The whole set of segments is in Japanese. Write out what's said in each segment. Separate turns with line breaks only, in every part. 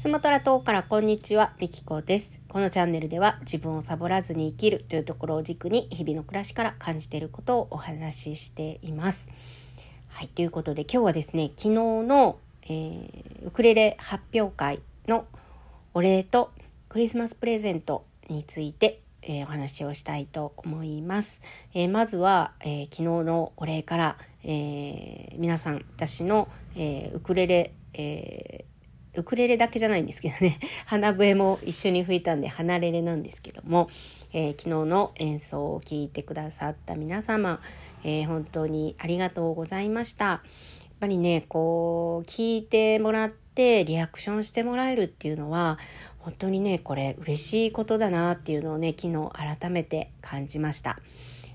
スマトラ島からこんにちは、みきこです。このチャンネルでは自分をサボらずに生きるというところを軸に日々の暮らしから感じていることをお話ししています。はい、ということで今日はですね、昨日の、えー、ウクレレ発表会のお礼とクリスマスプレゼントについて、えー、お話をしたいと思います。えー、まずは、え昨日のお礼から、え皆さん私の、えウクレレ、えウクレレだけじゃないんですけどね 花笛も一緒に吹いたんで離れれなんですけども、えー、昨日の演奏を聴いてくださった皆様、えー、本当にありがとうございました。やっぱりねこう聞いてもらってリアクションしてもらえるっていうのは本当にねこれ嬉しいことだなっていうのをね昨日改めて感じました。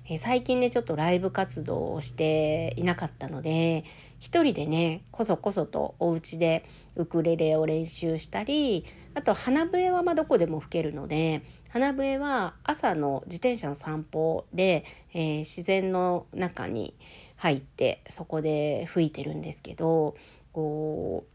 え、最近ねちょっとライブ活動をしていなかったので一人でねこそこそとお家でウクレレを練習したりあと花笛はまどこでも吹けるので花笛は朝の自転車の散歩で、えー、自然の中に入ってそこで吹いてるんですけどこ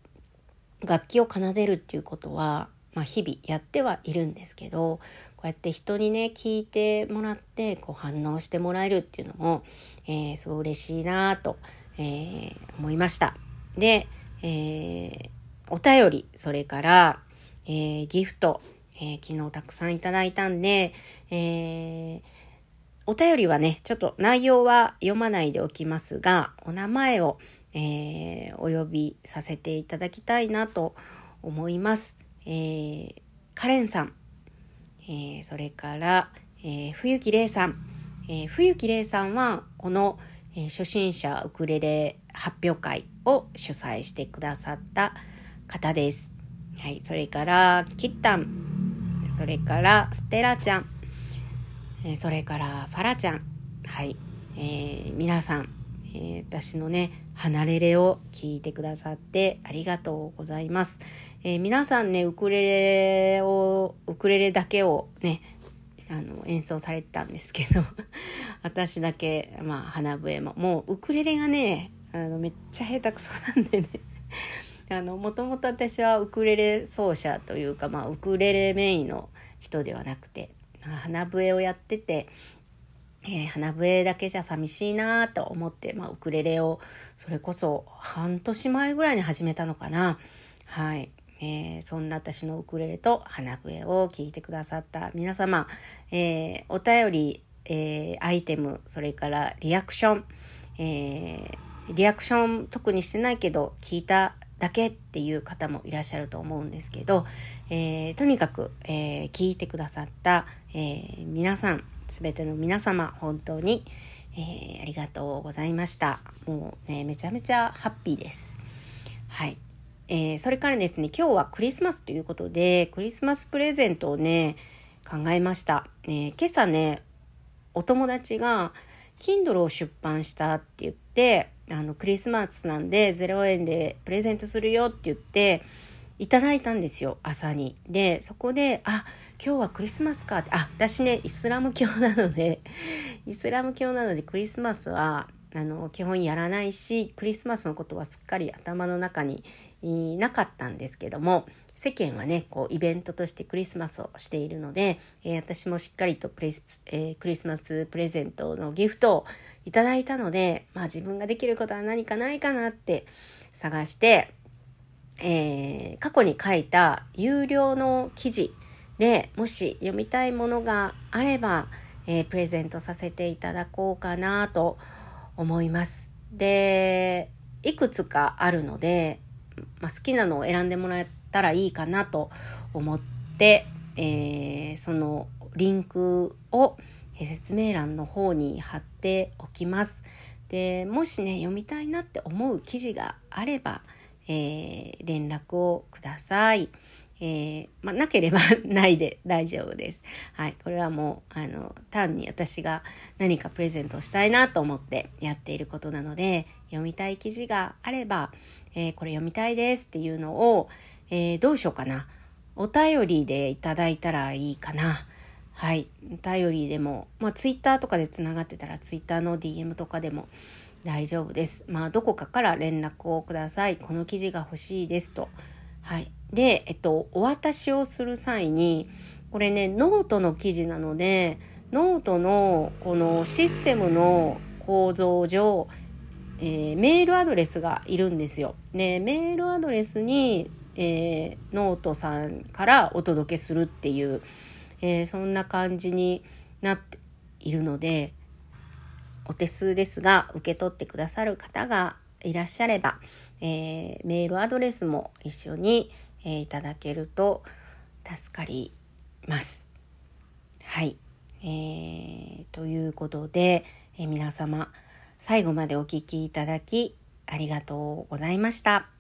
う楽器を奏でるっていうことは、まあ、日々やってはいるんですけどこうやって人にね聞いてもらってこう反応してもらえるっていうのも、えー、すごい嬉しいなとえー、思いました。で、えー、お便り、それから、えー、ギフト、え昨日たくさんいただいたんで、えお便りはね、ちょっと内容は読まないでおきますが、お名前を、えお呼びさせていただきたいなと思います。えカレンさん、えそれから、え冬木玲さん、え冬木玲さんは、この、えー、初心者ウクレレ発表会を主催してくださった方です。はい、それからキッタン、それからステラちゃん、えー、それからファラちゃん、はい、えー、皆さん、えー、私のね離れれを聞いてくださってありがとうございます。えー、皆さんねウクレレをウクレレだけをねあの演奏されてたんですけど 私だけ、まあ、花笛ももうウクレレがねあのめっちゃ下手くそなんでね あのもともと私はウクレレ奏者というか、まあ、ウクレレメインの人ではなくてまあ花笛をやってて、えー、花笛だけじゃ寂しいなと思って、まあ、ウクレレをそれこそ半年前ぐらいに始めたのかな。はい。えー、そんな私のウクレレと花笛を聴いてくださった皆様、えー、お便り、えー、アイテム、それからリアクション、えリアクション特にしてないけど聞いただけっていう方もいらっしゃると思うんですけど、えとにかく、え聞いてくださった、え皆さん、すべての皆様、本当に、えありがとうございました。もうね、めちゃめちゃハッピーです。はい。えー、それからですね、今日はクリスマスということで、クリスマスプレゼントをね、考えました。え、今朝ね、お友達が、Kindle を出版したって言って、あの、クリスマスなんで0円でプレゼントするよって言って、いただいたんですよ、朝に。で、そこで、あ、今日はクリスマスかって、あ、私ね、イスラム教なので、イスラム教なのでクリスマスは、あの基本やらないしクリスマスのことはすっかり頭の中になかったんですけども世間はねこうイベントとしてクリスマスをしているので、えー、私もしっかりとプレ、えー、クリスマスプレゼントのギフトをいただいたので、まあ、自分ができることは何かないかなって探して、えー、過去に書いた有料の記事でもし読みたいものがあれば、えプレゼントさせていただこうかなと思います。で、いくつかあるので、まあ、好きなのを選んでもらえたらいいかなと思って、えー、そのリンクを説明欄の方に貼っておきます。でもしね読みたいなって思う記事があれば、えー、連絡をください。えー、まあ、なければないで大丈夫です。はい。これはもう、あの、単に私が何かプレゼントをしたいなと思ってやっていることなので、読みたい記事があれば、えー、これ読みたいですっていうのを、えー、どうしようかな。お便りでいただいたらいいかな。はい。お便りでも、まあ、ツイッターとかでつながってたら、ツイッターの DM とかでも大丈夫です。まあ、どこかから連絡をください。この記事が欲しいですと。はい。で、えっと、お渡しをする際に、これね、ノートの記事なので、ノートのこのシステムの構造上、えー、メールアドレスがいるんですよ。で、メールアドレスに、えー、ノートさんからお届けするっていう、えー、そんな感じになっているので、お手数ですが、受け取ってくださる方がいらっしゃれば、えー、メールアドレスも一緒に、えー、いただけると助かります。はい。えー、ということで、え皆様最後までお聴きいただきありがとうございました。